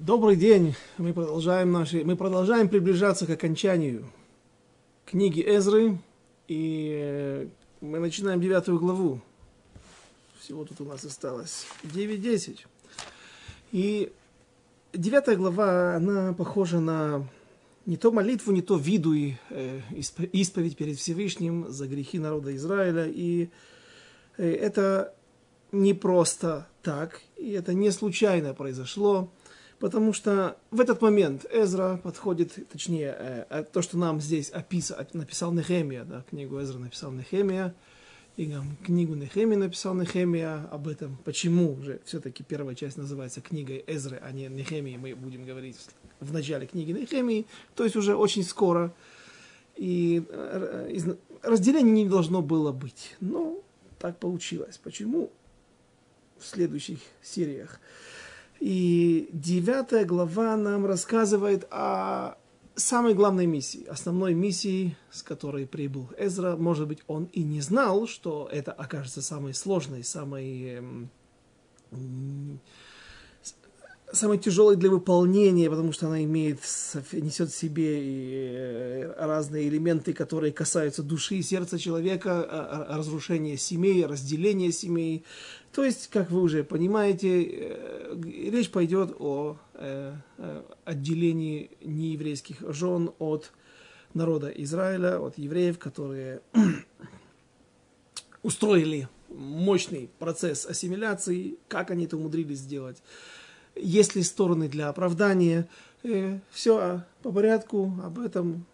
Добрый день. Мы продолжаем наши, мы продолжаем приближаться к окончанию книги Эзры, и э, мы начинаем девятую главу. Всего тут у нас осталось 9-10. И девятая глава, она похожа на не то молитву, не то виду и э, исповедь перед Всевышним за грехи народа Израиля. И э, это не просто так, и это не случайно произошло. Потому что в этот момент Эзра подходит, точнее, э, э, то, что нам здесь описал, написал Нехемия, да, книгу Эзра написал Нехемия, и книгу Нехемия написал Нехемия об этом, почему же все-таки первая часть называется книгой Эзры, а не Нехемии, мы будем говорить в начале книги Нехемии, то есть уже очень скоро. И э, разделения не должно было быть, но так получилось. Почему? В следующих сериях. И девятая глава нам рассказывает о самой главной миссии, основной миссии, с которой прибыл Эзра. Может быть, он и не знал, что это окажется самой сложной, самой, самой тяжелой для выполнения, потому что она имеет, несет в себе э, разные элементы, которые касаются души и сердца человека, разрушение семей, разделение семей, то есть, как вы уже понимаете, э, речь пойдет о э, отделении нееврейских жен от народа Израиля, от евреев, которые устроили мощный процесс ассимиляции, как они это умудрились сделать, есть ли стороны для оправдания. Все по порядку, об этом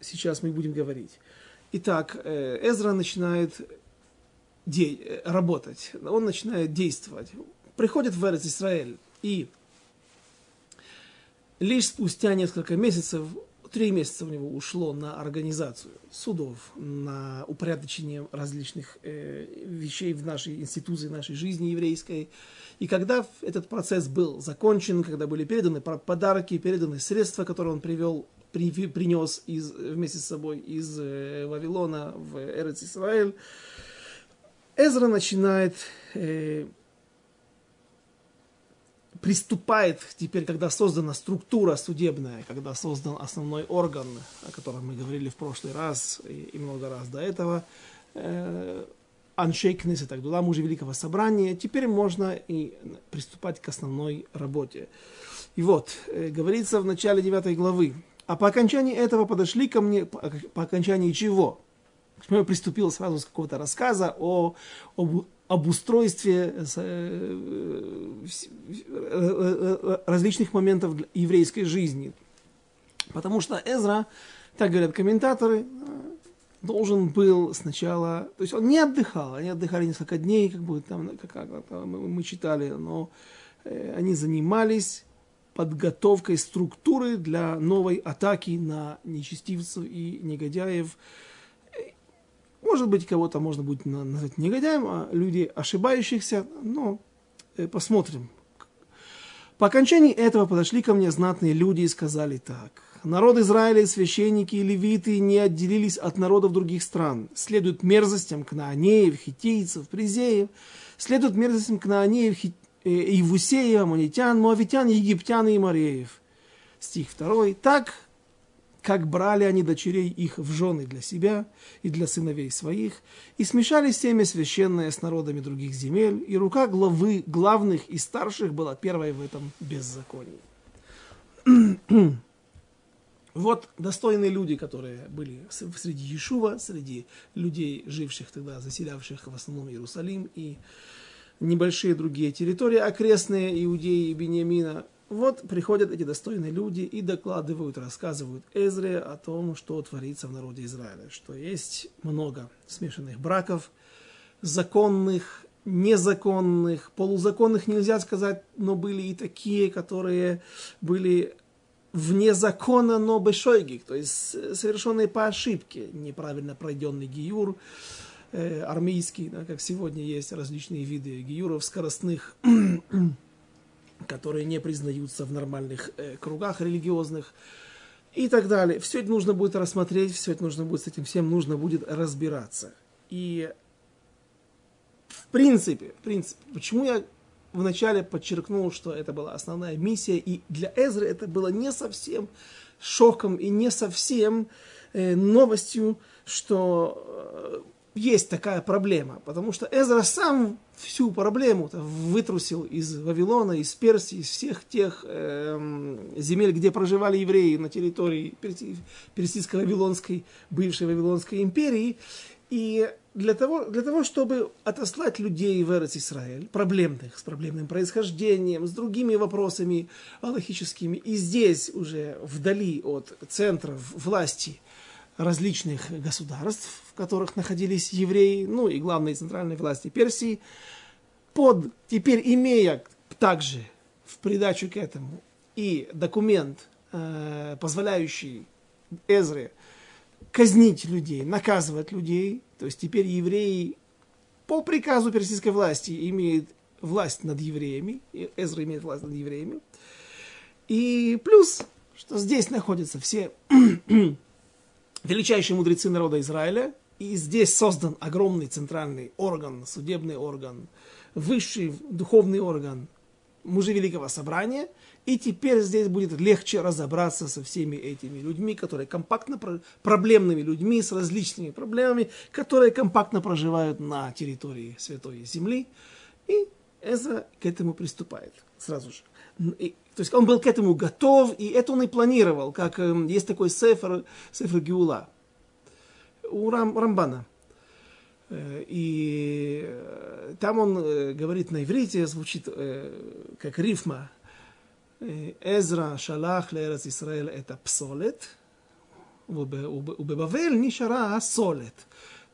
сейчас мы будем говорить. Итак, Эзра начинает де- работать, он начинает действовать. Приходит в Эрец Израиль и лишь спустя несколько месяцев, три месяца у него ушло на организацию судов, на упорядочение различных э, вещей в нашей институции, нашей жизни еврейской. И когда этот процесс был закончен, когда были переданы подарки, переданы средства, которые он привел, при, принес из, вместе с собой из э, Вавилона в Эрец Израиль, Эзра начинает, э, приступает теперь, когда создана структура судебная, когда создан основной орган, о котором мы говорили в прошлый раз и, много раз до этого, э, Аншейкнес и так далее, мужа Великого Собрания, теперь можно и приступать к основной работе. И вот, э, говорится в начале 9 главы, а по окончании этого подошли ко мне, по окончании чего? Я приступил сразу с какого-то рассказа о, об, об устройстве э, э, различных моментов еврейской жизни. Потому что Эзра, так говорят комментаторы, должен был сначала, то есть он не отдыхал, они отдыхали несколько дней, как бы там, как, как, мы читали, но э, они занимались подготовкой структуры для новой атаки на нечестивцев и негодяев, может быть, кого-то можно будет назвать негодяем, а люди ошибающихся, но э, посмотрим. По окончании этого подошли ко мне знатные люди и сказали так. Народ Израиля, священники и левиты не отделились от народов других стран. Следуют мерзостям кнаанеев, хитейцев, призеев, следуют мерзостям кнаанеев, хит... Э, Ивусеев, амонитян, моавитян, египтян и мореев. Стих 2. Так как брали они дочерей их в жены для себя и для сыновей своих, и смешали семя священное с народами других земель, и рука главы главных и старших была первой в этом беззаконии. Вот достойные люди, которые были среди Иешува, среди людей, живших тогда, заселявших в основном Иерусалим и небольшие другие территории окрестные Иудеи и Бениамина, вот приходят эти достойные люди и докладывают, рассказывают Эзре о том, что творится в народе Израиля, что есть много смешанных браков, законных, незаконных, полузаконных нельзя сказать, но были и такие, которые были вне закона, но бешойгик, то есть совершенные по ошибке, неправильно пройденный гиюр, э, армейский, да, как сегодня есть различные виды гиюров скоростных, которые не признаются в нормальных э, кругах религиозных и так далее. Все это нужно будет рассмотреть, все это нужно будет с этим всем нужно будет разбираться. И в принципе, в принципе, почему я вначале подчеркнул, что это была основная миссия, и для Эзры это было не совсем шоком и не совсем э, новостью, что э, есть такая проблема, потому что Эзра сам всю проблему вытрусил из Вавилона, из Персии, из всех тех э, земель, где проживали евреи на территории Персидско-Вавилонской, бывшей Вавилонской империи. И для того, для того, чтобы отослать людей в Эрец Израиль, проблемных, с проблемным происхождением, с другими вопросами аллахическими, и здесь уже вдали от центров власти различных государств, которых находились евреи, ну и главной центральной власти Персии, под, теперь имея также в придачу к этому и документ, э, позволяющий Эзре казнить людей, наказывать людей, то есть теперь евреи по приказу персидской власти имеют власть над евреями, Эзра имеет власть над евреями, и плюс, что здесь находятся все величайшие мудрецы народа Израиля, и здесь создан огромный центральный орган, судебный орган, высший духовный орган мужи Великого Собрания, и теперь здесь будет легче разобраться со всеми этими людьми, которые компактно, проблемными людьми с различными проблемами, которые компактно проживают на территории Святой Земли. И Эзра к этому приступает сразу же. И, то есть он был к этому готов, и это он и планировал, как э, есть такой сефер, сефер Геула у Рам, Рамбана. Э, и э, там он э, говорит на иврите, звучит как рифма. Эзра шалах лерец Исраэль это псолет, убебавель нишара солет.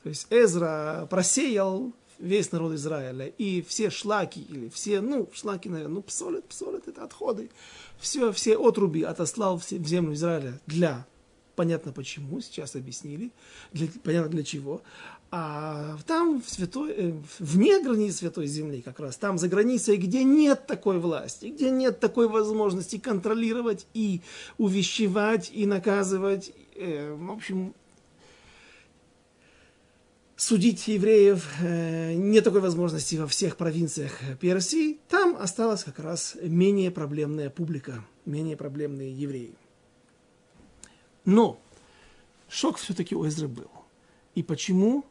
То есть Эзра просеял весь народ Израиля, и все шлаки, или все, ну, шлаки, наверное, ну, псолет, псолет, это отходы, все, все отруби отослал в землю Израиля для Понятно почему, сейчас объяснили, для, понятно для чего. А там, в святой, э, вне границ Святой Земли как раз, там за границей, где нет такой власти, где нет такой возможности контролировать и увещевать, и наказывать, э, в общем, судить евреев э, нет такой возможности во всех провинциях Персии, там осталась как раз менее проблемная публика, менее проблемные евреи. Но шок все-таки у Эзры был. И почему?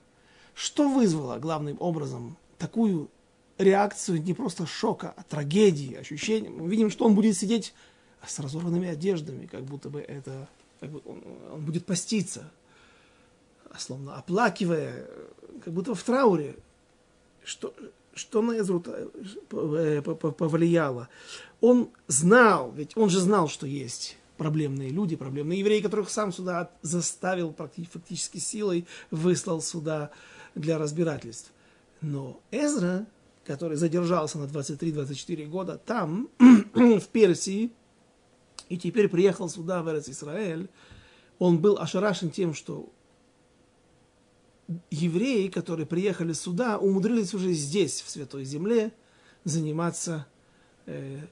Что вызвало главным образом такую реакцию не просто шока, а трагедии, ощущения? Мы видим, что он будет сидеть с разорванными одеждами, как будто бы это, как бы он, он будет поститься, словно оплакивая, как будто в трауре. Что, что на Эзру э, повлияло? Он знал, ведь он же знал, что есть проблемные люди, проблемные евреи, которых сам сюда заставил фактически силой, выслал сюда для разбирательств. Но Эзра, который задержался на 23-24 года там, в Персии, и теперь приехал сюда, в Эрец Израиль, он был ошарашен тем, что евреи, которые приехали сюда, умудрились уже здесь, в Святой Земле, заниматься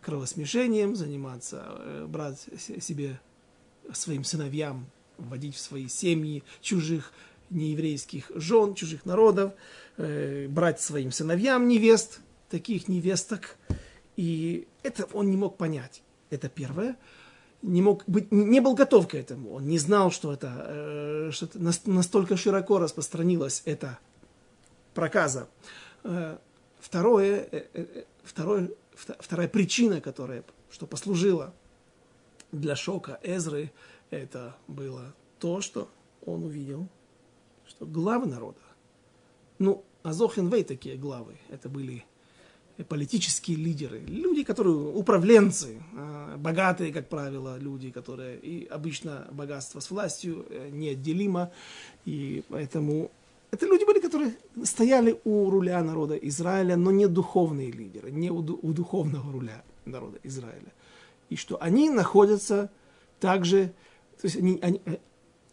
кровосмешением, заниматься, э, брать себе своим сыновьям, вводить в свои семьи чужих нееврейских жен, чужих народов, э, брать своим сыновьям невест, таких невесток. И это он не мог понять. Это первое. Не, мог быть, не был готов к этому. Он не знал, что это, что это настолько широко распространилась эта проказа. Второе, второе вторая причина, которая, что послужила для шока Эзры, это было то, что он увидел, что главы народа, ну, Азохенвей такие главы, это были политические лидеры, люди, которые управленцы, а, богатые, как правило, люди, которые и обычно богатство с властью э, неотделимо, и поэтому это люди были, которые стояли у руля народа Израиля, но не духовные лидеры, не у, у духовного руля народа Израиля. И что они находятся также, то есть они, они,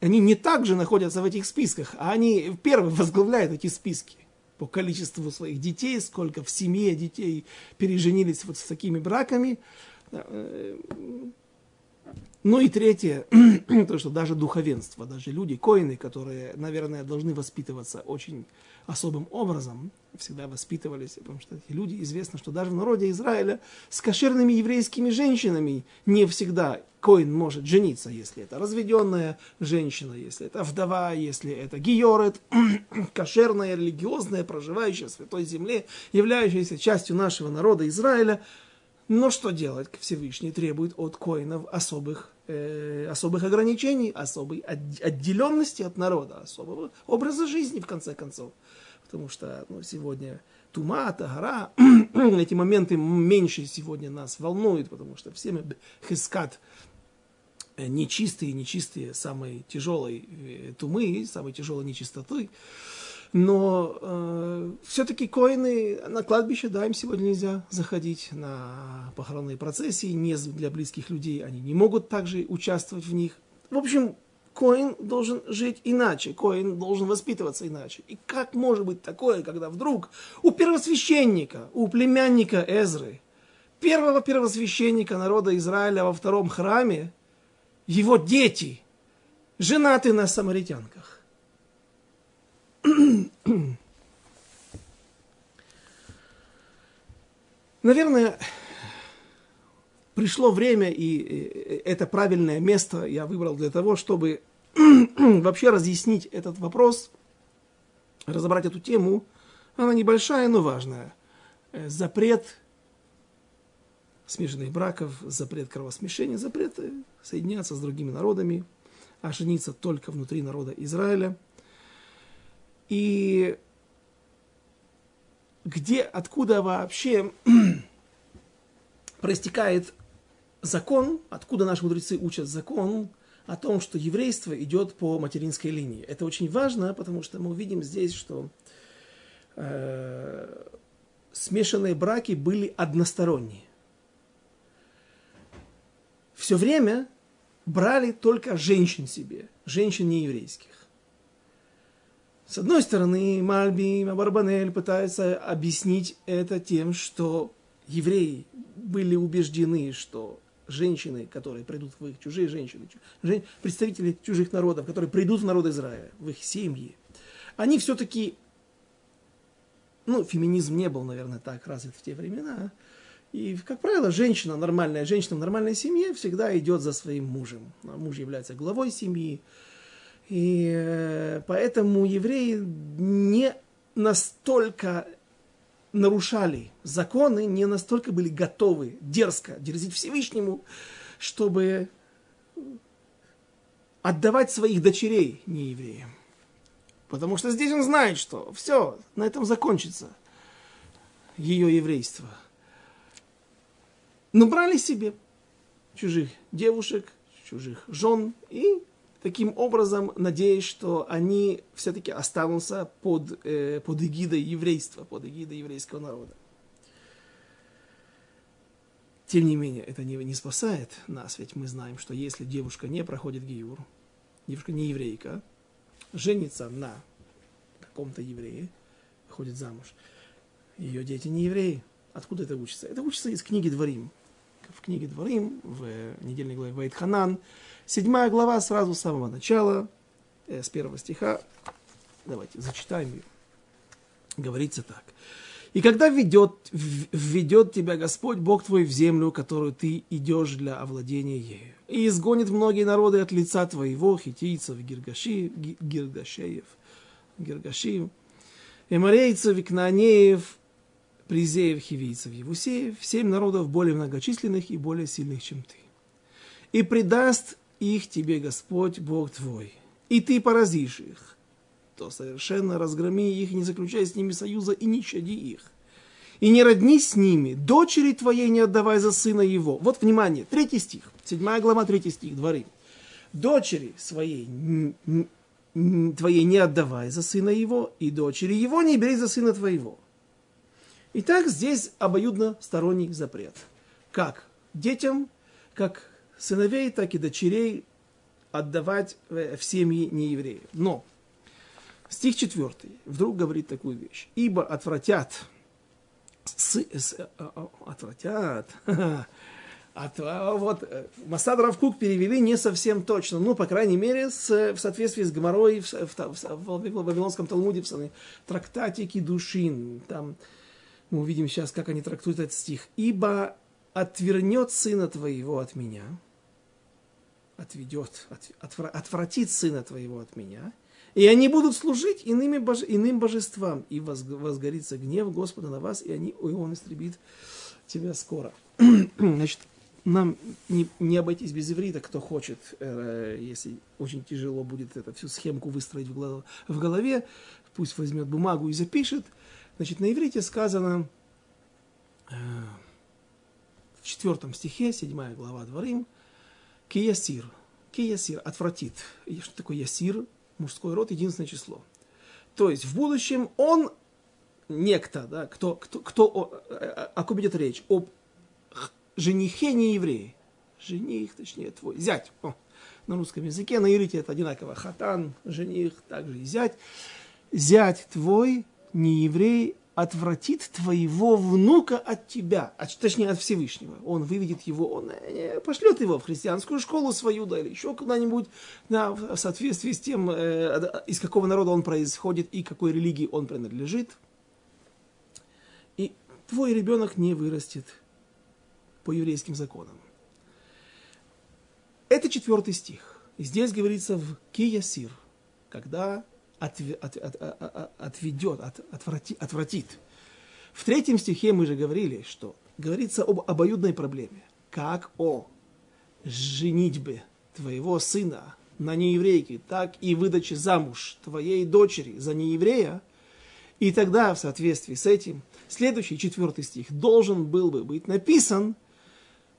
они не так же находятся в этих списках, а они первые возглавляют эти списки по количеству своих детей, сколько в семье детей переженились вот с такими браками. Ну и третье, то, что даже духовенство, даже люди, коины, которые, наверное, должны воспитываться очень особым образом, всегда воспитывались, потому что эти люди, известно, что даже в народе Израиля с кошерными еврейскими женщинами не всегда коин может жениться, если это разведенная женщина, если это вдова, если это гиорет, кошерная, религиозная, проживающая в Святой Земле, являющаяся частью нашего народа Израиля. Но что делать? Всевышний требует от коинов особых э, особых ограничений, особой отделенности от народа, особого образа жизни, в конце концов. Потому что ну, сегодня тума, тагара, эти моменты меньше сегодня нас волнуют, потому что все мы хискат э, нечистые, нечистые, самой тяжелой э, тумы, самой тяжелой нечистоты. Но э, все-таки коины на кладбище, да, им сегодня нельзя заходить на похоронные процессии, не для близких людей, они не могут также участвовать в них. В общем, коин должен жить иначе, коин должен воспитываться иначе. И как может быть такое, когда вдруг у первосвященника, у племянника Эзры, первого первосвященника народа Израиля во втором храме, его дети женаты на самаритянках? Наверное, пришло время, и это правильное место я выбрал для того, чтобы вообще разъяснить этот вопрос, разобрать эту тему. Она небольшая, но важная. Э, запрет смешанных браков, запрет кровосмешения, запрет соединяться с другими народами, а жениться только внутри народа Израиля – и где, откуда вообще проистекает закон, откуда наши мудрецы учат закон о том, что еврейство идет по материнской линии. Это очень важно, потому что мы увидим здесь, что э, смешанные браки были односторонние. Все время брали только женщин себе, женщин нееврейских. С одной стороны, Мальби и Барбанель пытаются объяснить это тем, что евреи были убеждены, что женщины, которые придут в их чужие женщины, представители чужих народов, которые придут в народ Израиля, в их семьи, они все-таки, ну, феминизм не был, наверное, так развит в те времена, и, как правило, женщина, нормальная женщина в нормальной семье всегда идет за своим мужем. Муж является главой семьи, и э, поэтому евреи не настолько нарушали законы, не настолько были готовы дерзко дерзить Всевышнему, чтобы отдавать своих дочерей неевреям. Потому что здесь он знает, что все, на этом закончится ее еврейство. Но брали себе чужих девушек, чужих жен и таким образом надеясь, что они все-таки останутся под, э, под эгидой еврейства, под эгидой еврейского народа. Тем не менее, это не, не спасает нас, ведь мы знаем, что если девушка не проходит гиюр, девушка не еврейка, женится на каком-то еврее, выходит замуж, ее дети не евреи. Откуда это учится? Это учится из книги Дворим. В книге Дворим, в недельной главе Вайтханан, Седьмая глава сразу с самого начала, э, с первого стиха. Давайте зачитаем ее. Говорится так. И когда введет, введет тебя Господь, Бог твой, в землю, которую ты идешь для овладения ею, и изгонит многие народы от лица твоего, хитийцев, гиргаши, гиргашеев, гиргашиев, эморейцев, кнаанеев, призеев, хивийцев, евусеев, семь народов более многочисленных и более сильных, чем ты. И предаст их тебе Господь Бог твой, и ты поразишь их, то совершенно разгроми их, не заключай с ними союза и не чади их. И не родни с ними, дочери твоей не отдавай за сына его. Вот внимание, третий стих, седьмая глава, третий стих, дворы. Дочери своей твоей не отдавай за сына его, и дочери его не бери за сына твоего. Итак, здесь обоюдно сторонний запрет. Как детям, как сыновей, так и дочерей отдавать в семьи неевреев. Но стих 4 вдруг говорит такую вещь. Ибо отвратят, с, с, а, а, отвратят, а вот э, Масад Равкук перевели не совсем точно. Ну, по крайней мере, с, в соответствии с Гоморой в, в, в, в, в Вавилонском Талмуде, в трактатике Душин. Там мы увидим сейчас, как они трактуют этот стих. «Ибо отвернет сына твоего от меня, отведет, от, отвратит сына твоего от меня, и они будут служить иными боже, иным божествам, и возгорится гнев Господа на вас, и, они, и он истребит тебя скоро». Значит, нам не, не обойтись без иврита, кто хочет, э, если очень тяжело будет эту всю схемку выстроить в, голов, в голове, пусть возьмет бумагу и запишет. Значит, на иврите сказано э, в четвертом стихе, седьмая глава Дворим, Киясир. Киясир отвратит. И что такое ясир? Мужской род, единственное число. То есть в будущем он некто, да, кто, кто, кто о, о, ком идет речь? Об женихе не евреи. Жених, точнее, твой зять. О, на русском языке, на иврите это одинаково. Хатан, жених, также и зять. Зять твой, не еврей, отвратит твоего внука от тебя, а, точнее от Всевышнего. Он выведет его, он э, пошлет его в христианскую школу свою, да, или еще куда-нибудь, да, в соответствии с тем, э, из какого народа он происходит и какой религии он принадлежит. И твой ребенок не вырастет по еврейским законам. Это четвертый стих. И здесь говорится в Киясир, когда от, от, от, отведет, от, отврати, отвратит. В третьем стихе мы же говорили, что говорится об обоюдной проблеме. Как о женитьбе твоего сына на нееврейке, так и выдаче замуж твоей дочери за нееврея. И тогда, в соответствии с этим, следующий четвертый стих должен был бы быть написан –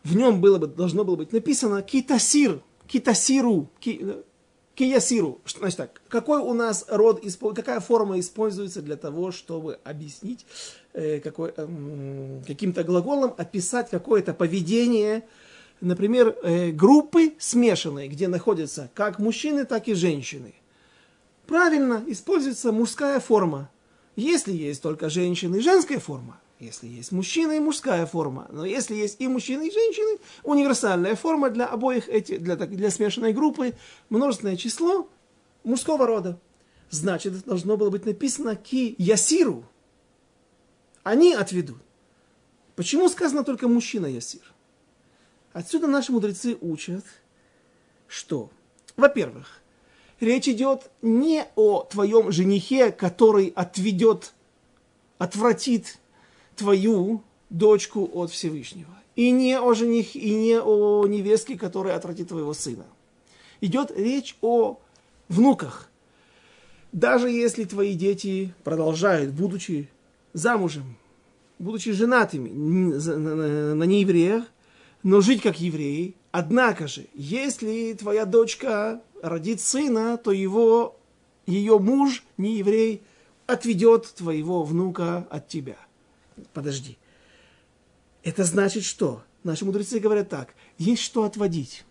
в нем было бы, должно было быть написано китасир, китасиру, ки, киясиру. Что значит так? Какой у нас род, какая форма используется для того, чтобы объяснить э, э, каким-то глаголом, описать какое-то поведение, например, э, группы смешанные, где находятся как мужчины, так и женщины. Правильно, используется мужская форма. Если есть только женщины, женская форма. Если есть мужчина и мужская форма, но если есть и мужчины, и женщины, универсальная форма для обоих этих, для, для смешанной группы, множественное число мужского рода. Значит, должно было быть написано ки ясиру. Они отведут. Почему сказано только мужчина ясир? Отсюда наши мудрецы учат, что, во-первых, речь идет не о твоем женихе, который отведет, отвратит твою дочку от Всевышнего. И не о жених, и не о невестке, которая отвратит твоего сына. Идет речь о внуках. Даже если твои дети продолжают, будучи замужем, будучи женатыми на неевреях, но жить как евреи, однако же, если твоя дочка родит сына, то его, ее муж, не еврей, отведет твоего внука от тебя подожди. Это значит что? Наши мудрецы говорят так, есть что отводить.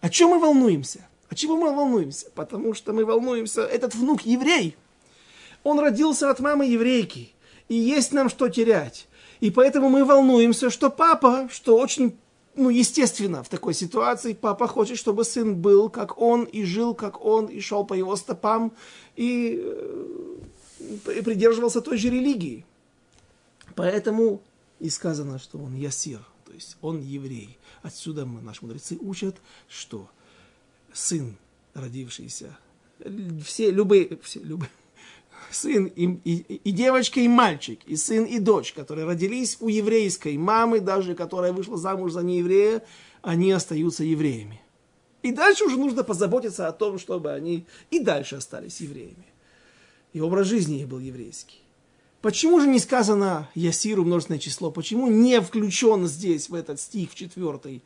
О чем мы волнуемся? О чего мы волнуемся? Потому что мы волнуемся, этот внук еврей. Он родился от мамы еврейки. И есть нам что терять. И поэтому мы волнуемся, что папа, что очень ну, естественно, в такой ситуации папа хочет, чтобы сын был как он, и жил как он, и шел по его стопам, и, э, и придерживался той же религии. Поэтому и сказано, что он ясир, то есть он еврей. Отсюда мы, наши мудрецы учат, что сын, родившийся, все любые, все любые, сын и, и, и девочка, и мальчик, и сын, и дочь, которые родились у еврейской мамы, даже которая вышла замуж за нееврея, они остаются евреями. И дальше уже нужно позаботиться о том, чтобы они и дальше остались евреями. И образ жизни их был еврейский. Почему же не сказано Ясиру множественное число? Почему не включен здесь, в этот стих, в четвертый,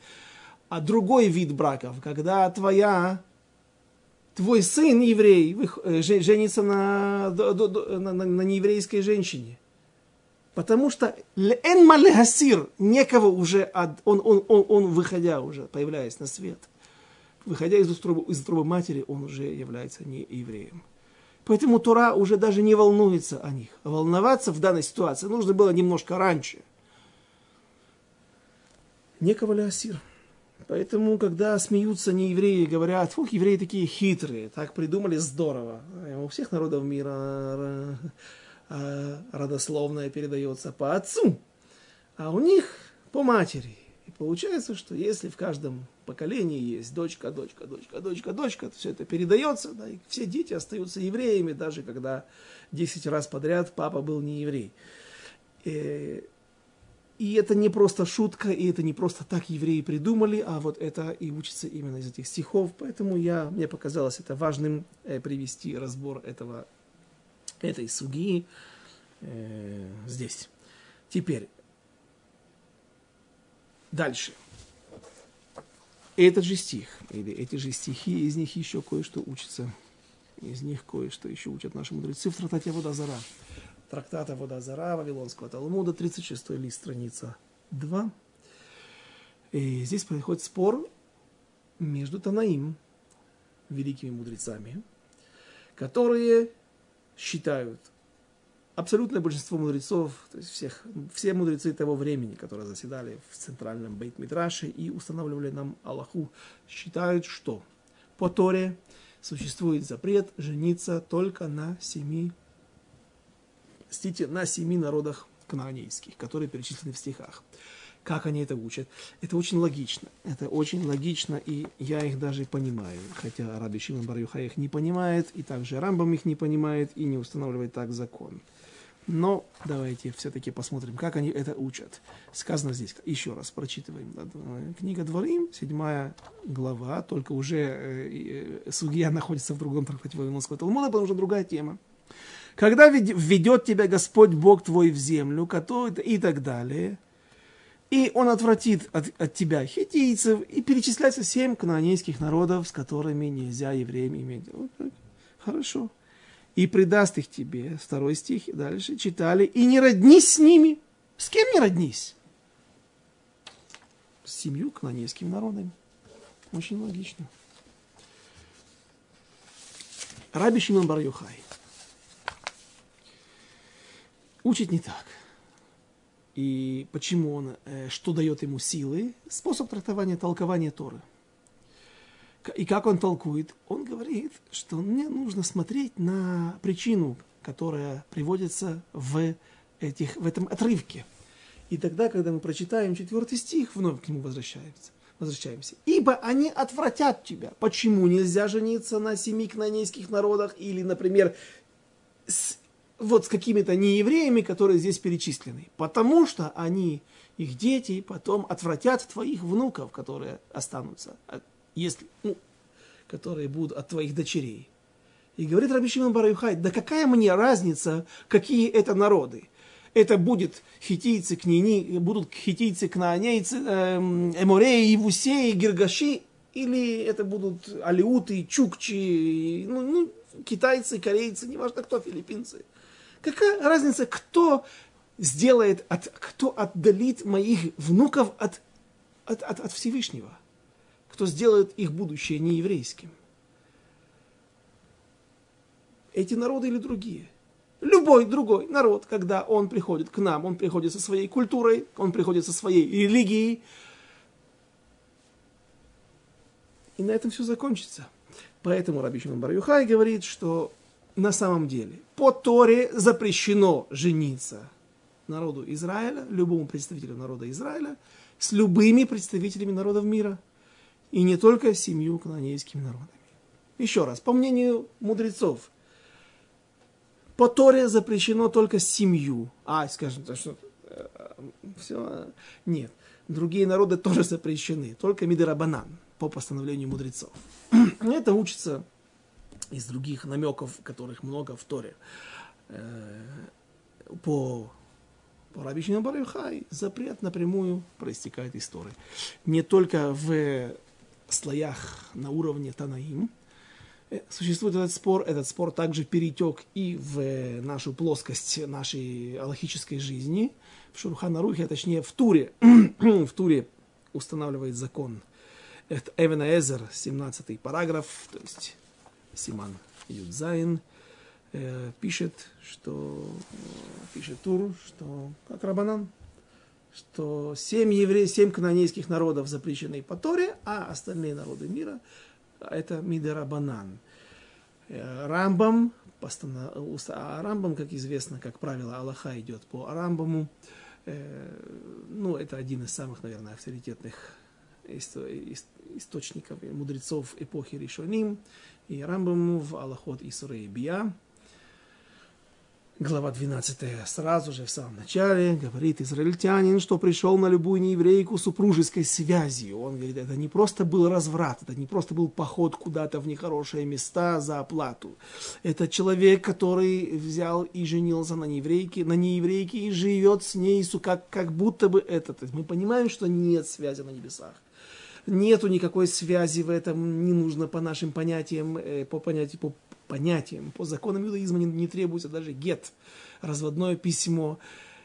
а другой вид браков, когда твоя, твой сын еврей э, женится на, на, на, на нееврейской женщине? Потому что эн малехасир, некого уже, он, он, он, он, выходя уже, появляясь на свет, выходя из утробы, из утробы матери, он уже является не евреем. Поэтому Тура уже даже не волнуется о них. волноваться в данной ситуации нужно было немножко раньше. некого ли асир. Поэтому, когда смеются неевреи, говорят, фух, евреи такие хитрые, так придумали здорово. У всех народов мира родословное передается по отцу, а у них по матери. И получается, что если в каждом поколении есть дочка, дочка, дочка, дочка, дочка, все это передается, да, и все дети остаются евреями, даже когда 10 раз подряд папа был не еврей. И, э, и это не просто шутка, и это не просто так евреи придумали, а вот это и учится именно из этих стихов. Поэтому я, мне показалось это важным э, привести разбор этого, этой суги э, здесь. Теперь, дальше. Этот же стих, или эти же стихи, из них еще кое-что учится. Из них кое-что еще учат наши мудрецы в трактате Водозара. Трактата Водозара Вавилонского Талмуда, 36 лист, страница 2. И здесь происходит спор между Танаим, великими мудрецами, которые считают, абсолютное большинство мудрецов, то есть всех, все мудрецы того времени, которые заседали в центральном Бейт-Мидраше и устанавливали нам Аллаху, считают, что по Торе существует запрет жениться только на семи, стите, на семи народах кнаанейских, которые перечислены в стихах. Как они это учат? Это очень логично. Это очень логично, и я их даже понимаю. Хотя Раби Шимон бар их не понимает, и также Рамбам их не понимает, и не устанавливает так закон. Но давайте все-таки посмотрим, как они это учат. Сказано здесь, еще раз прочитываем. Книга Дворим, седьмая глава, только уже э, э, судья находится в другом трактате Вавилонского Талмуда, потому что другая тема. Когда введет тебя Господь Бог твой в землю, который, и так далее, и он отвратит от, от тебя хитийцев, и перечисляется семь канонейских народов, с которыми нельзя евреям иметь. Хорошо и предаст их тебе. Второй стих, дальше читали. И не роднись с ними. С кем не роднись? С семью канонейским народами. Очень логично. Раби Шимон бар -Юхай. учит не так. И почему он, э, что дает ему силы? Способ трактования, толкования Торы – и как он толкует? Он говорит, что мне нужно смотреть на причину, которая приводится в, этих, в этом отрывке. И тогда, когда мы прочитаем четвертый стих, вновь к нему возвращаемся. возвращаемся. «Ибо они отвратят тебя». Почему нельзя жениться на семи кнанейских народах или, например, с, вот с какими-то неевреями, которые здесь перечислены? Потому что они, их дети, потом отвратят твоих внуков, которые останутся если, ну, которые будут от твоих дочерей. И говорит Раби Шимон Бараюхай, да какая мне разница, какие это народы? Это будет хитийцы, книни, будут хитийцы, кнаанейцы, эм, эмореи, евусеи, гиргаши, или это будут алиуты, чукчи, ну, ну, китайцы, корейцы, неважно кто, филиппинцы. Какая разница, кто сделает, от, кто отдалит моих внуков от, от, от, от Всевышнего? Кто сделает их будущее нееврейским. Эти народы или другие. Любой другой народ, когда он приходит к нам, он приходит со своей культурой, он приходит со своей религией. И на этом все закончится. Поэтому Раби Шимон бар говорит, что на самом деле по Торе запрещено жениться народу Израиля, любому представителю народа Израиля, с любыми представителями народов мира – и не только семью канонейскими народами. Еще раз, по мнению мудрецов, по Торе запрещено только семью. А, скажем, что э, все, нет. Другие народы тоже запрещены, только Мидерабанан по постановлению мудрецов. Это учится из других намеков, которых много в Торе. Э, по по Рабичину Барюхай запрет напрямую проистекает из Торы. Не только в слоях на уровне Танаим. Э, существует этот спор, этот спор также перетек и в нашу плоскость нашей аллахической жизни. В Шурханарухе, а точнее в Туре, в Туре устанавливает закон. Это Эвена Эзер, 17 параграф, то есть Симан Юдзайн, э, пишет, что пишет Тур, что как Рабанан, что семь, евре... семь канонейских народов запрещены по Торе, а остальные народы мира – это Мидерабанан. Э, Рамбам, а Рамбам, как известно, как правило, Аллаха идет по Рамбаму. Э, ну, это один из самых, наверное, авторитетных источников мудрецов эпохи Ришоним. И Рамбаму в Аллахот Исура и Бия глава 12, сразу же в самом начале говорит израильтянин, что пришел на любую нееврейку супружеской связью. Он говорит, это не просто был разврат, это не просто был поход куда-то в нехорошие места за оплату. Это человек, который взял и женился на нееврейке, на нееврейке и живет с ней, как, как будто бы это. То есть мы понимаем, что нет связи на небесах нету никакой связи в этом, не нужно по нашим понятиям, э, по понятиям, по понятиям. По законам иудаизма не, не требуется даже гет, разводное письмо.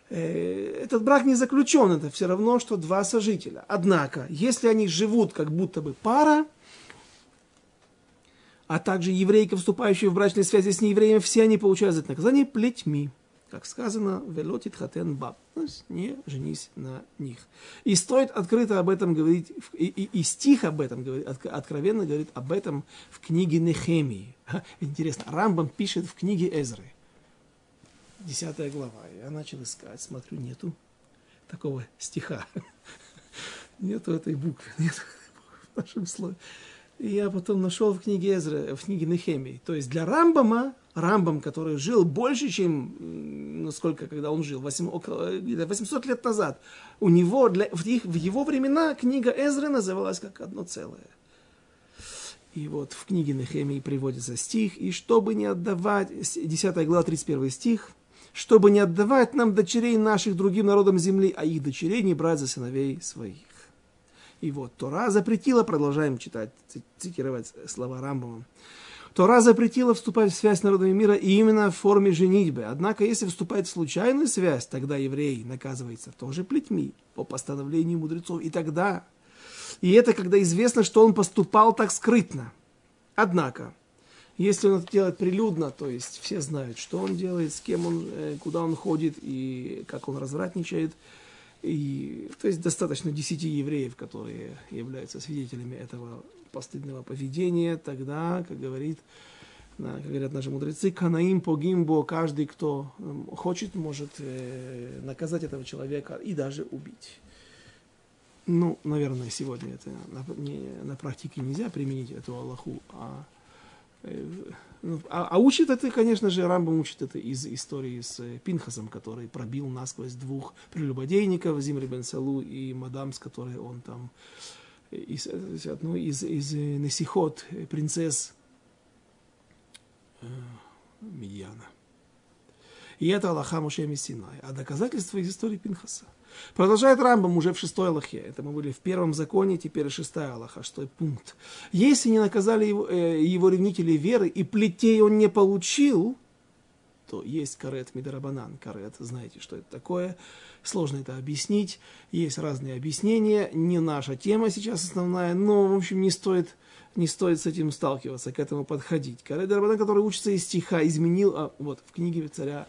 Э, этот брак не заключен, это все равно, что два сожителя. Однако, если они живут как будто бы пара, а также еврейка, вступающая в брачные связи с неевреями, все они получают за это наказание плетьми как сказано, велотит хатен баб, то есть не женись на них. И стоит открыто об этом говорить, и, и, и стих об этом откровенно говорит об этом в книге Нехемии. Интересно, Рамбам пишет в книге Эзры, десятая глава. Я начал искать, смотрю, нету такого стиха. Нету этой буквы, нет в нашем слове. И я потом нашел в книге Эзры, в книге Нехемии. То есть для Рамбама Рамбам, который жил больше, чем, ну сколько, когда он жил, 8, около, 800 лет назад, у него, для, в, их, в его времена книга Эзры называлась как одно целое. И вот в книге Нехемии приводится стих, и чтобы не отдавать, 10 глава, 31 стих, чтобы не отдавать нам дочерей наших другим народам земли, а их дочерей не брать за сыновей своих. И вот Тора запретила, продолжаем читать, цитировать слова Рамбама, Тора запретила вступать в связь с народами мира именно в форме женитьбы. Однако, если вступает в случайную связь, тогда еврей наказывается тоже плетьми по постановлению мудрецов. И тогда, и это когда известно, что он поступал так скрытно. Однако, если он это делает прилюдно, то есть все знают, что он делает, с кем он, э, куда он ходит и как он развратничает, и, то есть достаточно десяти евреев, которые являются свидетелями этого постыдного поведения, тогда, как говорит, как говорят наши мудрецы, канаим погимбо, каждый, кто хочет, может э, наказать этого человека и даже убить. Ну, наверное, сегодня это на, не, на практике нельзя применить эту Аллаху, а, э, ну, а, а учит это, конечно же, Рамбам учит это из истории с э, Пинхасом, который пробил насквозь двух прелюбодейников, Зимри бен Салу и Мадам, с которой он там из, одну из, из э, Несихот, э, принцесс э, Медьяна. И это Аллаха Муше Мессинай. А доказательство из истории Пинхаса. Продолжает Рамбам уже в шестой Аллахе. Это мы были в первом законе, теперь шестая Аллаха, шестой пункт. Если не наказали его, э, его ревнители веры, и плетей он не получил, то есть карет мидарабанан. Карет, знаете, что это такое. Сложно это объяснить. Есть разные объяснения. Не наша тема сейчас основная, но, в общем, не стоит, не стоит с этим сталкиваться, к этому подходить. Карет мидарабанан, который учится из стиха, изменил, а, вот, в книге царя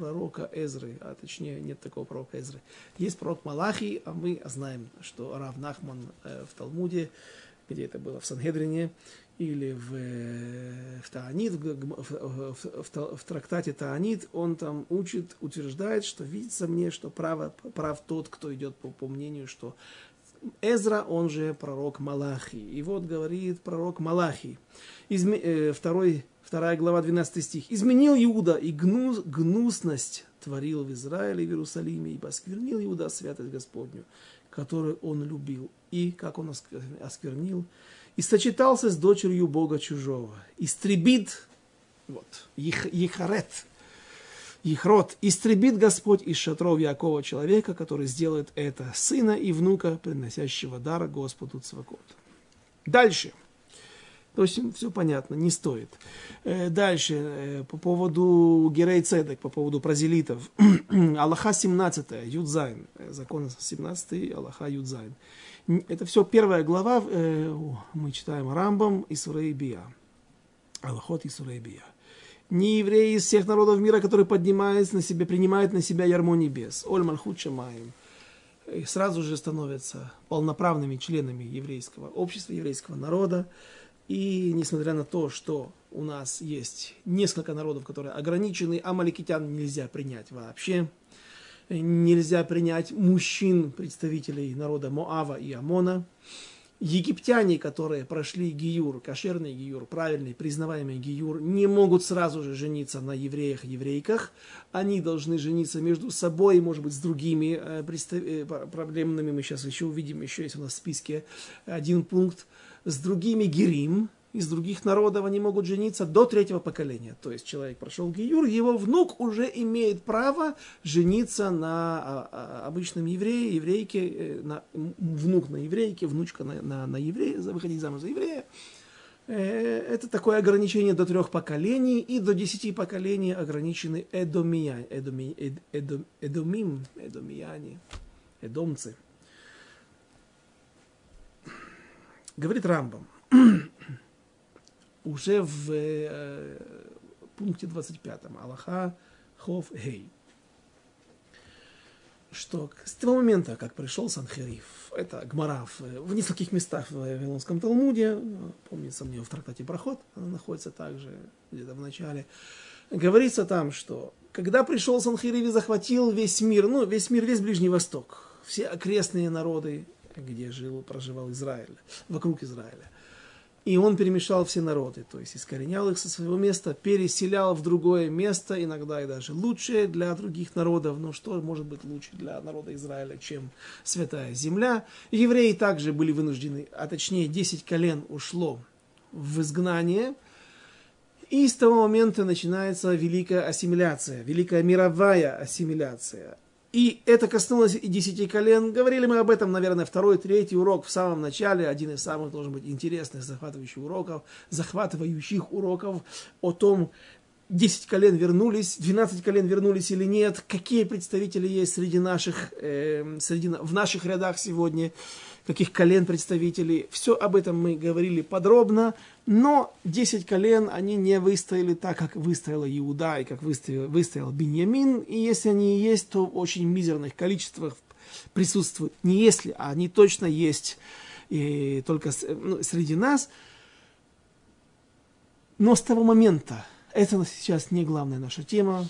пророка Эзры, а точнее нет такого пророка Эзры. Есть пророк Малахи, а мы знаем, что Рав Нахман э, в Талмуде, где это было в Сангедрине, или в, э, в Таанит, в, в, в, в трактате Таанит, он там учит, утверждает, что видится мне, что право, прав тот, кто идет по, по мнению, что Эзра, он же пророк Малахи. И вот говорит пророк Малахи, изме, э, второй, вторая глава, 12 стих. «Изменил Иуда и гнус, гнусность творил в Израиле и в Иерусалиме, ибо осквернил Иуда святость Господню, которую он любил. И как он осквернил, и сочетался с дочерью Бога чужого. Истребит, вот, Ехарет, Ехрот, истребит Господь из шатров Якова человека, который сделает это, сына и внука, приносящего дар Господу Цвакот. Дальше. То есть все понятно, не стоит. Э, дальше, э, по поводу גרי צדק, по поводу прозелитов. הלכה 17, יוד זיין, э, закон 17, הלכה יוד זיין. Это все первая глава, мы читаем Рамбам איסורי ביאה. הלכות איסורי ביאה. Не евреи из всех народов мира, которые поднимаются на себя, принимают на себя ярмо небес. עול מלכות שמים. И сразу же становятся полноправными членами еврейского общества, еврейского народа. И несмотря на то, что у нас есть несколько народов, которые ограничены, амаликитян нельзя принять вообще. Нельзя принять мужчин, представителей народа Моава и Амона египтяне, которые прошли гиюр, кошерный гиюр, правильный, признаваемый гиюр, не могут сразу же жениться на евреях, еврейках. Они должны жениться между собой, может быть, с другими э, э проблемными. Мы сейчас еще увидим, еще есть у нас в списке один пункт. С другими герим, из других народов они могут жениться до третьего поколения. То есть человек прошел гиюр, его внук уже имеет право жениться на а, а, обычном еврее, еврейке, э, на, внук на еврейке, внучка на, на, на еврея, выходить замуж за еврея. Э, это такое ограничение до трех поколений, и до десяти поколений ограничены эдомия, эдоми, эд, эдом, эдомим, эдомияне, эдомцы. Говорит Рамбам уже в э, пункте 25 Аллаха Хов Гей, что с того момента, как пришел Санхериф, это Гмара в, в нескольких местах в Вавилонском Талмуде, помнится мне в трактате Проход, она находится также где-то в начале, говорится там, что когда пришел Санхериф и захватил весь мир, ну, весь мир, весь Ближний Восток, все окрестные народы, где жил, проживал Израиль, вокруг Израиля, и он перемешал все народы, то есть искоренял их со своего места, переселял в другое место, иногда и даже лучшее для других народов. Но что может быть лучше для народа Израиля, чем святая земля? Евреи также были вынуждены, а точнее 10 колен ушло в изгнание. И с того момента начинается великая ассимиляция, великая мировая ассимиляция. И это коснулось и десяти колен. Говорили мы об этом, наверное, второй, третий урок в самом начале. Один из самых, должен быть, интересных, захватывающих уроков, захватывающих уроков о том, 10 колен вернулись, 12 колен вернулись или нет, какие представители есть среди наших, э, среди, в наших рядах сегодня, каких колен представителей. Все об этом мы говорили подробно, но 10 колен они не выстояли так, как выстояла Иуда и как выстоял, выстоял Беньямин. И если они есть, то в очень мизерных количествах присутствуют. Не если, а они точно есть и только ну, среди нас. Но с того момента, это сейчас не главная наша тема.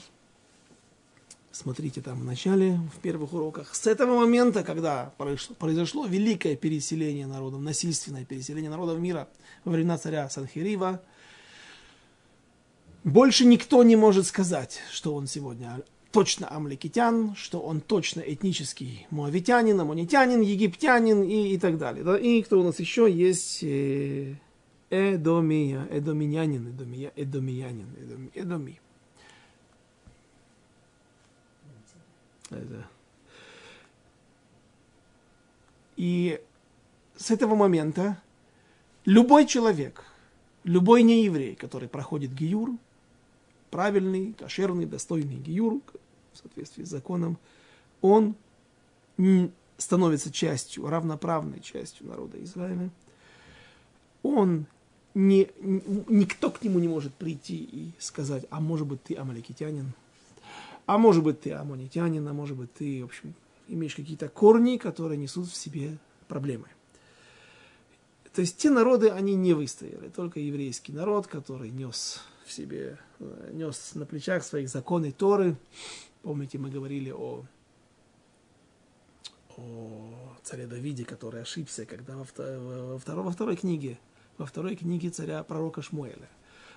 Смотрите там в начале, в первых уроках. С этого момента, когда произошло, великое переселение народов, насильственное переселение народов мира во времена царя Санхирива, больше никто не может сказать, что он сегодня точно амликитян, что он точно этнический муавитянин, амонитянин, египтянин и, и так далее. И кто у нас еще есть? Эдомия, эдоминянин, эдомия, эдомиянин, эдоми, эдоми. И с этого момента любой человек, любой нееврей, который проходит гиюр, правильный, кошерный, достойный гиюр, в соответствии с законом, он становится частью, равноправной частью народа Израиля. Он не, никто к нему не может прийти и сказать, а может быть ты амаликитянин, а может быть ты амонитянин, а может быть ты, в общем, имеешь какие-то корни, которые несут в себе проблемы. То есть те народы, они не выстояли, только еврейский народ, который нес в себе, э, нес на плечах своих законы Торы. Помните, мы говорили о, о царе Давиде, который ошибся, когда во, во, второй, во второй книге во второй книге царя пророка Шмуэля.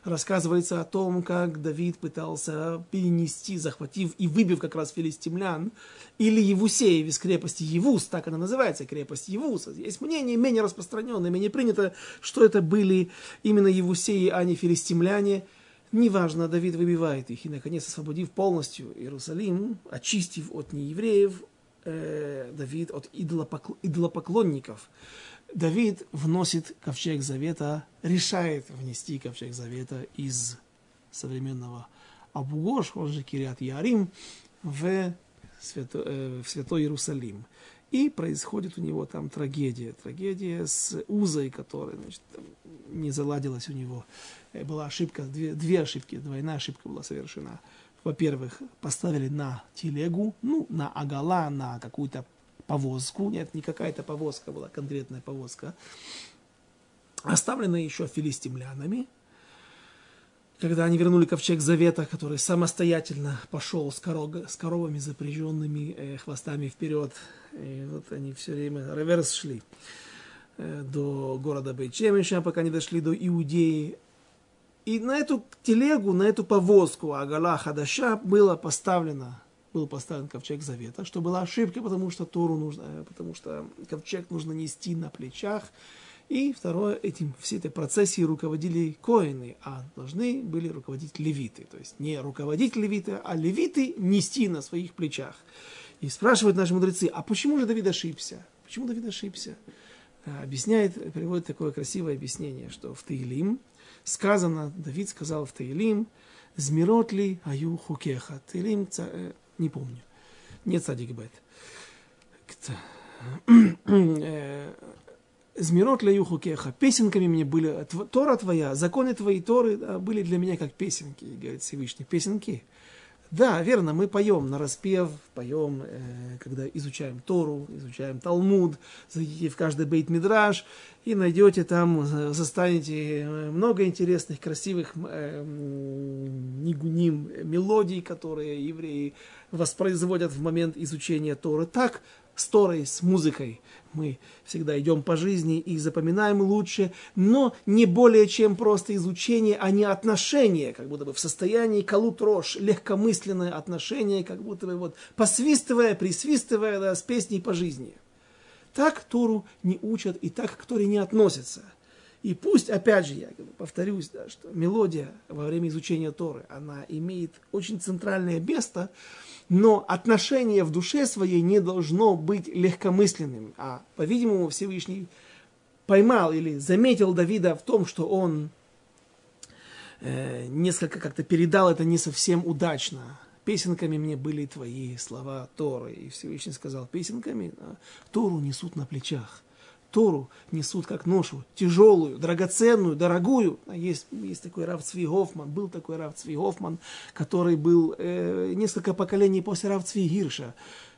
Рассказывается о том, как Давид пытался перенести, захватив и выбив как раз филистимлян, или Евусеев из крепости Евус, так она называется, крепость Евуса. Есть мнение менее распространенное, менее принято, что это были именно Евусеи, а не филистимляне. Неважно, Давид выбивает их и, наконец, освободив полностью Иерусалим, очистив от неевреев, э, Давид от идолопоклонников, Давид вносит ковчег завета, решает внести ковчег завета из современного Абугош, он же Кириат Ярим, в, свято, э, в Святой Иерусалим. И происходит у него там трагедия. Трагедия с Узой, которая значит, не заладилась у него. Э, была ошибка, две, две ошибки, двойная ошибка была совершена. Во-первых, поставили на телегу, ну, на агала, на какую-то повозку. Нет, не какая-то повозка была, конкретная повозка. Оставлена еще филистимлянами – когда они вернули ковчег Завета, который самостоятельно пошел с, корог, с коровами, запряженными э, хвостами вперед. И вот они все время реверс шли э, до города Бейчемиша, пока не дошли до Иудеи. И на эту телегу, на эту повозку Агала Хадаша было поставлено был поставлен ковчег завета, что была ошибка, потому что Тору нужно, э, потому что ковчег нужно нести на плечах, и второе, этим, всей этой процессией руководили коины, а должны были руководить левиты. То есть не руководить левиты, а левиты нести на своих плечах. И спрашивают наши мудрецы, а почему же Давид ошибся? Почему Давид ошибся? А, объясняет, приводит такое красивое объяснение, что в Таилим сказано, Давид сказал в Таилим, «Змирот ли аю хукеха». Таилим, э, не помню, нет садик бет. Змирот для юхукеха, песенками мне были, Тора твоя, законы твои Торы были для меня как песенки, говорит Всевышний, песенки. Да, верно, мы поем на распев, поем, э, когда изучаем Тору, изучаем Талмуд, зайдите в каждый бейт мидраж и найдете там, застанете э, много интересных, красивых э, нигуним, мелодий, которые евреи воспроизводят в момент изучения Торы. Так с Торой, с музыкой мы всегда идем по жизни и запоминаем лучше, но не более чем просто изучение, а не отношение, как будто бы в состоянии колут рожь, легкомысленное отношение, как будто бы вот посвистывая, присвистывая да, с песней по жизни. Так Тору не учат и так к Торе не относятся. И пусть, опять же, я повторюсь, да, что мелодия во время изучения Торы, она имеет очень центральное место, но отношение в душе своей не должно быть легкомысленным. А, по-видимому, Всевышний поймал или заметил Давида в том, что он э, несколько как-то передал это не совсем удачно. Песенками мне были твои слова Торы. И Всевышний сказал, песенками Тору несут на плечах. Тору несут как ношу, тяжелую, драгоценную, дорогую. А есть, есть такой Рав Цви Гофман, был такой Рав Цви Гофман, который был э, несколько поколений после Рав Цви Гирша,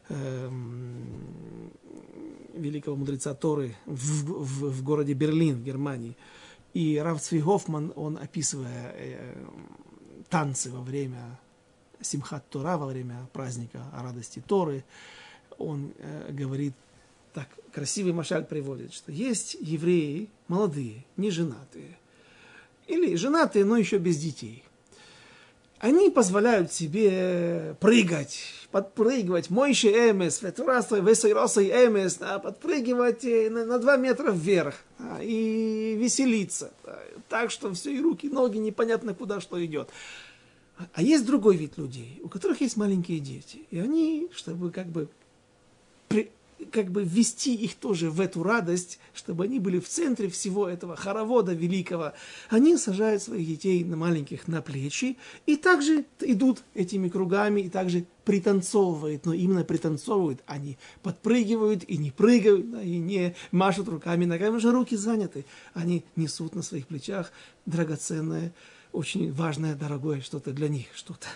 э, великого мудреца Торы в, в, в городе Берлин, в Германии. И Рав Цви Гофман, он описывая э, танцы во время Симхат Тора, во время праздника радости Торы, он э, говорит так красивый машаль приводит, что есть евреи молодые, не женатые, или женатые, но еще без детей. Они позволяют себе прыгать, подпрыгивать, мойши эмес, ветурастой, весойросой эмес, подпрыгивать э, на, два метра вверх и веселиться. Так что все и руки, ноги, непонятно куда что идет. А есть другой вид людей, у которых есть маленькие дети. И они, чтобы как бы как бы ввести их тоже в эту радость, чтобы они были в центре всего этого хоровода великого. Они сажают своих детей на маленьких на плечи и также идут этими кругами и также пританцовывают, но именно пританцовывают, они подпрыгивают и не прыгают, и не машут руками, ногами, уже руки заняты. Они несут на своих плечах драгоценное, очень важное, дорогое что-то для них, что-то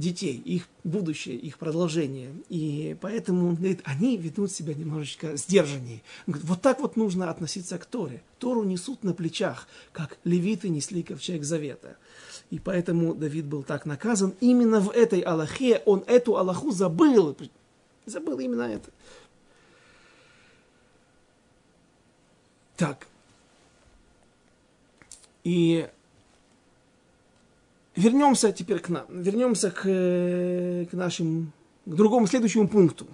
детей, их будущее, их продолжение. И поэтому, он говорит, они ведут себя немножечко сдержаннее. Говорит, вот так вот нужно относиться к Торе. Тору несут на плечах, как левиты несли ковчег завета. И поэтому Давид был так наказан. Именно в этой Аллахе он эту Аллаху забыл. Забыл именно это. Так. И Вернемся теперь к нам, вернемся к, э, к нашим, к другому следующему пункту.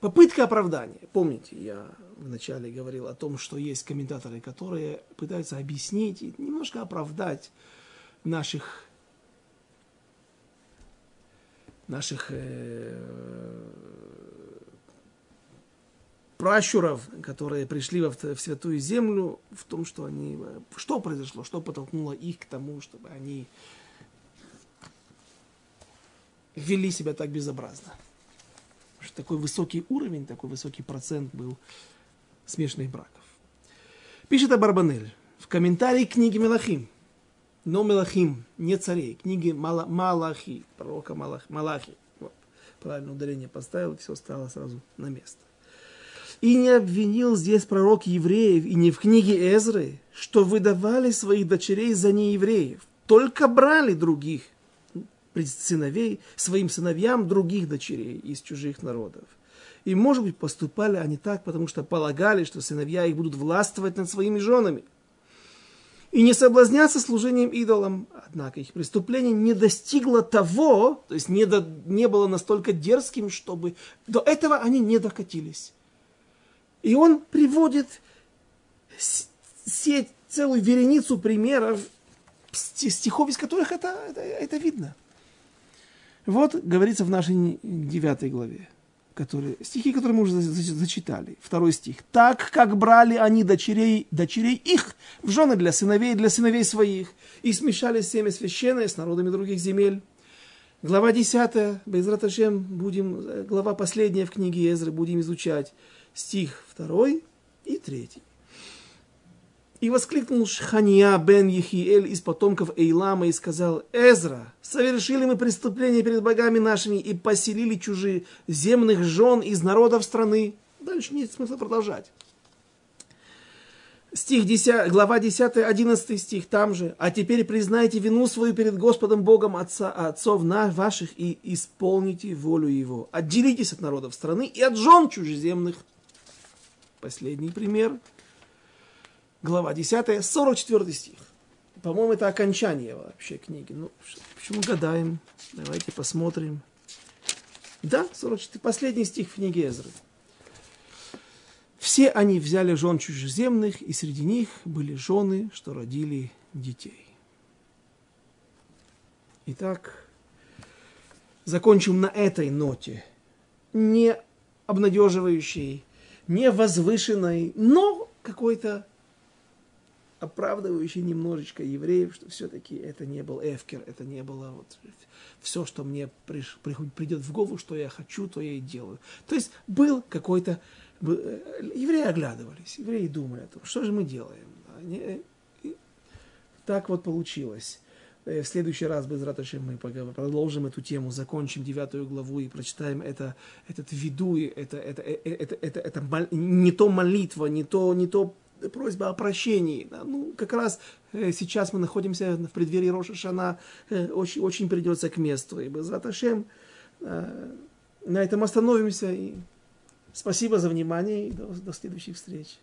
Попытка оправдания. Помните, я вначале говорил о том, что есть комментаторы, которые пытаются объяснить и немножко оправдать наших наших э, пращуров, которые пришли в, в Святую Землю, в том, что они... Что произошло, что подтолкнуло их к тому, чтобы они вели себя так безобразно. такой высокий уровень, такой высокий процент был смешанных браков. Пишет Абарбанель в комментарии к книге Мелахим. Но Мелахим, не царей, книги Мала, Малахи, пророка Малах, Малахи. Вот, правильно ударение поставил, все стало сразу на место. И не обвинил здесь пророк евреев, и не в книге Эзры, что выдавали своих дочерей за неевреев, только брали других сыновей, своим сыновьям других дочерей из чужих народов. И, может быть, поступали они так, потому что полагали, что сыновья их будут властвовать над своими женами. И не соблазняться служением идолам. Однако их преступление не достигло того, то есть не, до, не было настолько дерзким, чтобы до этого они не докатились. И он приводит сеть, целую вереницу примеров, стихов, из которых это, это, это видно. Вот говорится в нашей девятой главе, которые, стихи, которые мы уже зачитали. Второй стих. «Так, как брали они дочерей, дочерей их в жены для сыновей, для сыновей своих, и смешали семя священное с народами других земель». Глава 10, Безрат Ашем, будем, глава последняя в книге Эзры, будем изучать стих 2 и 3. И воскликнул Шхания бен Ехиэль из потомков Эйлама и сказал, Эзра, совершили мы преступление перед богами нашими и поселили чужие земных жен из народов страны. Дальше нет смысла продолжать. Стих 10, глава 10, 11 стих там же. «А теперь признайте вину свою перед Господом Богом Отца, отцов на ваших и исполните волю Его. Отделитесь от народов страны и от жен чужеземных». Последний пример – глава 10, 44 стих. По-моему, это окончание вообще книги. Ну, почему гадаем? Давайте посмотрим. Да, 44, последний стих в книге Эзры. Все они взяли жен чужеземных, и среди них были жены, что родили детей. Итак, закончим на этой ноте, не обнадеживающей, не возвышенной, но какой-то оправдывающий немножечко евреев, что все-таки это не был эфкер, это не было вот все, что мне приш, придет в голову, что я хочу, то я и делаю. То есть был какой-то... Э, евреи оглядывались, евреи думали о том, что же мы делаем. Они, так вот получилось. Э, в следующий раз, без раташи, мы продолжим эту тему, закончим девятую главу и прочитаем это, этот виду, это, это, это, это, это, это не то молитва, не то, не то просьба о прощении. Ну, как раз э, сейчас мы находимся в преддверии Роша Шана, э, очень, очень придется к месту. И без Раташем э, на этом остановимся. И спасибо за внимание и до, до следующих встреч.